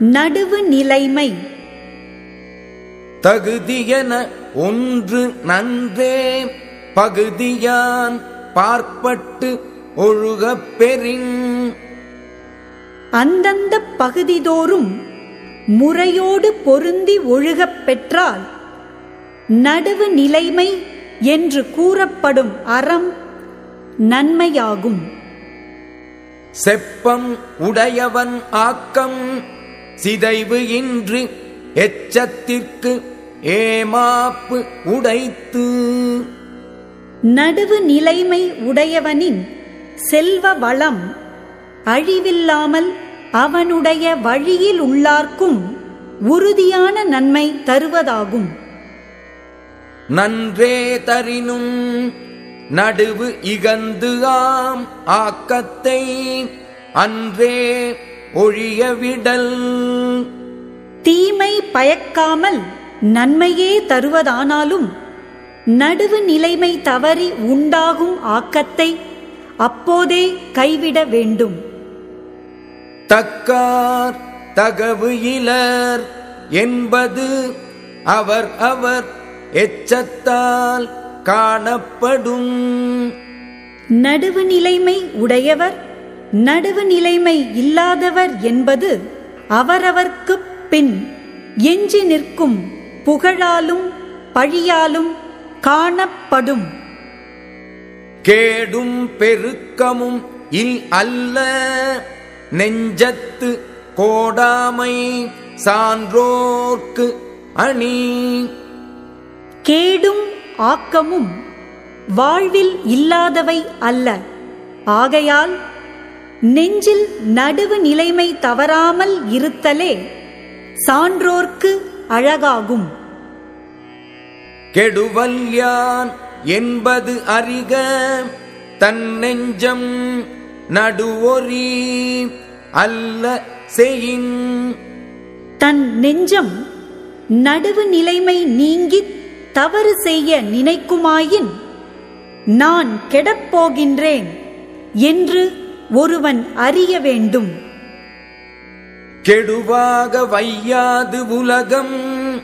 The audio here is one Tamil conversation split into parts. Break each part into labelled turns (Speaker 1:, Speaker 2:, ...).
Speaker 1: நடுவு நிலைமை.
Speaker 2: தகுதியென ஒன்று நன்றே பகுதியான் பார்ப்பட்டு ஒழுகப் பெறின்.
Speaker 1: அந்தந்த பகுதிதோறும் முறையோடு பொருந்தி ஒழுகப் பெற்றால் நடுவு நிலைமை என்று கூறப்படும் அறம் நன்மையாகும்.
Speaker 2: செப்பம் உடையவன் ஆக்கம். சிதைவு இன்றி எச்சத்திற்கு ஏமாப்பு உடைத்து.
Speaker 1: நடுவு நிலைமை உடையவனின் செல்வ வளம் அழிவில்லாமல் அவனுடைய வழியில் உள்ளார்க்கும் உறுதியான நன்மை தருவதாகும்.
Speaker 2: நன்றே தரினும் நடுவு இகந்து ஆம் ஆக்கத்தை அன்றே ஒழியவிடல்.
Speaker 1: தீமை பயக்காமல் நன்மையே தருவதானாலும் நடுவு நிலைமை தவறி உண்டாகும் ஆக்கத்தை அப்போதே கைவிட வேண்டும்.
Speaker 2: தக்கார் தகவு இலர் என்பது அவர் அவர் எச்சத்தால் காணப்படும்.
Speaker 1: நடுவு நிலைமை உடையவர் நடுவு நிலைமை இல்லாதவர் என்பது அவரவர்க்குப் பின் எஞ்சி நிற்கும் புகழாலும் பழியாலும் காணப்படும்.
Speaker 2: கேடும் பெருக்கமும் இல் அல்ல. நெஞ்சத்து கோடாமை சான்றோர்க்கு அணி.
Speaker 1: கேடும் ஆக்கமும் வாழ்வில் இல்லாதவை அல்ல. ஆகையால் நெஞ்சில் நடுவு நிலைமை தவறாமல் இருத்தலே சான்றோர்க்கு அழகாகும்.
Speaker 2: கெடுவல்யான் என்பது அறிக தன் நெஞ்சம் நடுவொரி அல்ல செயின்
Speaker 1: தன் நெஞ்சம் நடுவு நிலைமை நீங்கித் தவறு செய்ய நினைக்குமாயின் நான் கெடப்போகின்றேன் என்று ஒருவன் அறிய வேண்டும்.
Speaker 2: கெடுவாக வையாது உலகம்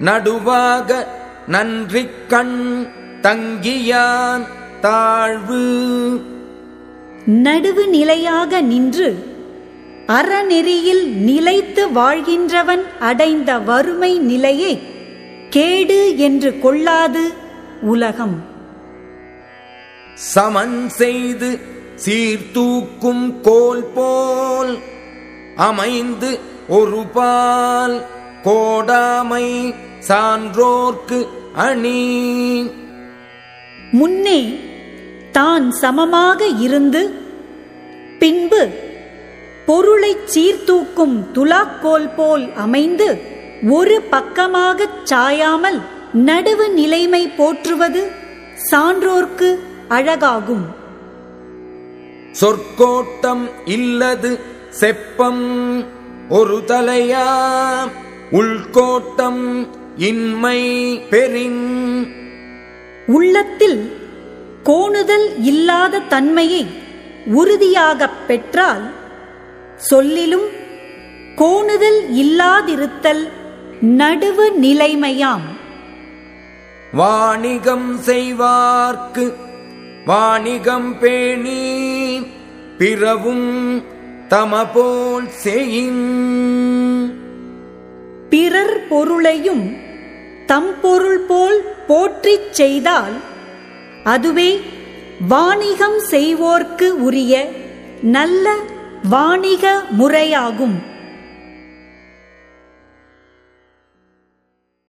Speaker 2: நடுவாக நன்றிக் கண் தங்கியான் தாழ்வு.
Speaker 1: நடுவு நிலையாக நின்று அறநெறியில் நிலைத்து வாழ்கின்றவன் அடைந்த வறுமை நிலையை கேடு என்று கொள்ளாது உலகம்.
Speaker 2: சமன் செய்து சீர்தூக்கும் கோல் போல் அமைந்து ஒரு பால் கோடாமை சான்றோர்க்கு அணி
Speaker 1: முன்னே தான் சமமாக இருந்து பின்பு பொருளைச் சீர்தூக்கும் துலாக்கோல் போல் அமைந்து ஒரு பக்கமாகச் சாயாமல் நடுவு நிலைமை போற்றுவது சான்றோர்க்கு அழகாகும்.
Speaker 2: சொற்கோட்டம் இல்லது செப்பம் ஒரு தலையா? உள்கோட்டம் இன்மை பெறின்.
Speaker 1: உள்ளத்தில் கோணுதல் இல்லாத தன்மையை உறுதியாகப் பெற்றால் சொல்லிலும் கோணுதல் இல்லாதிருத்தல் நடுவு நிலைமையாம்.
Speaker 2: வாணிகம் செய்வார்க்கு வாணிகம் பேணி பிறவும் தமபோல் செய்யும்
Speaker 1: பிறர் பொருளையும் தம் பொருள் போல் போற்றிச் செய்தால் அதுவே வாணிகம் செய்வோர்க்கு உரிய நல்ல வாணிக முறையாகும்.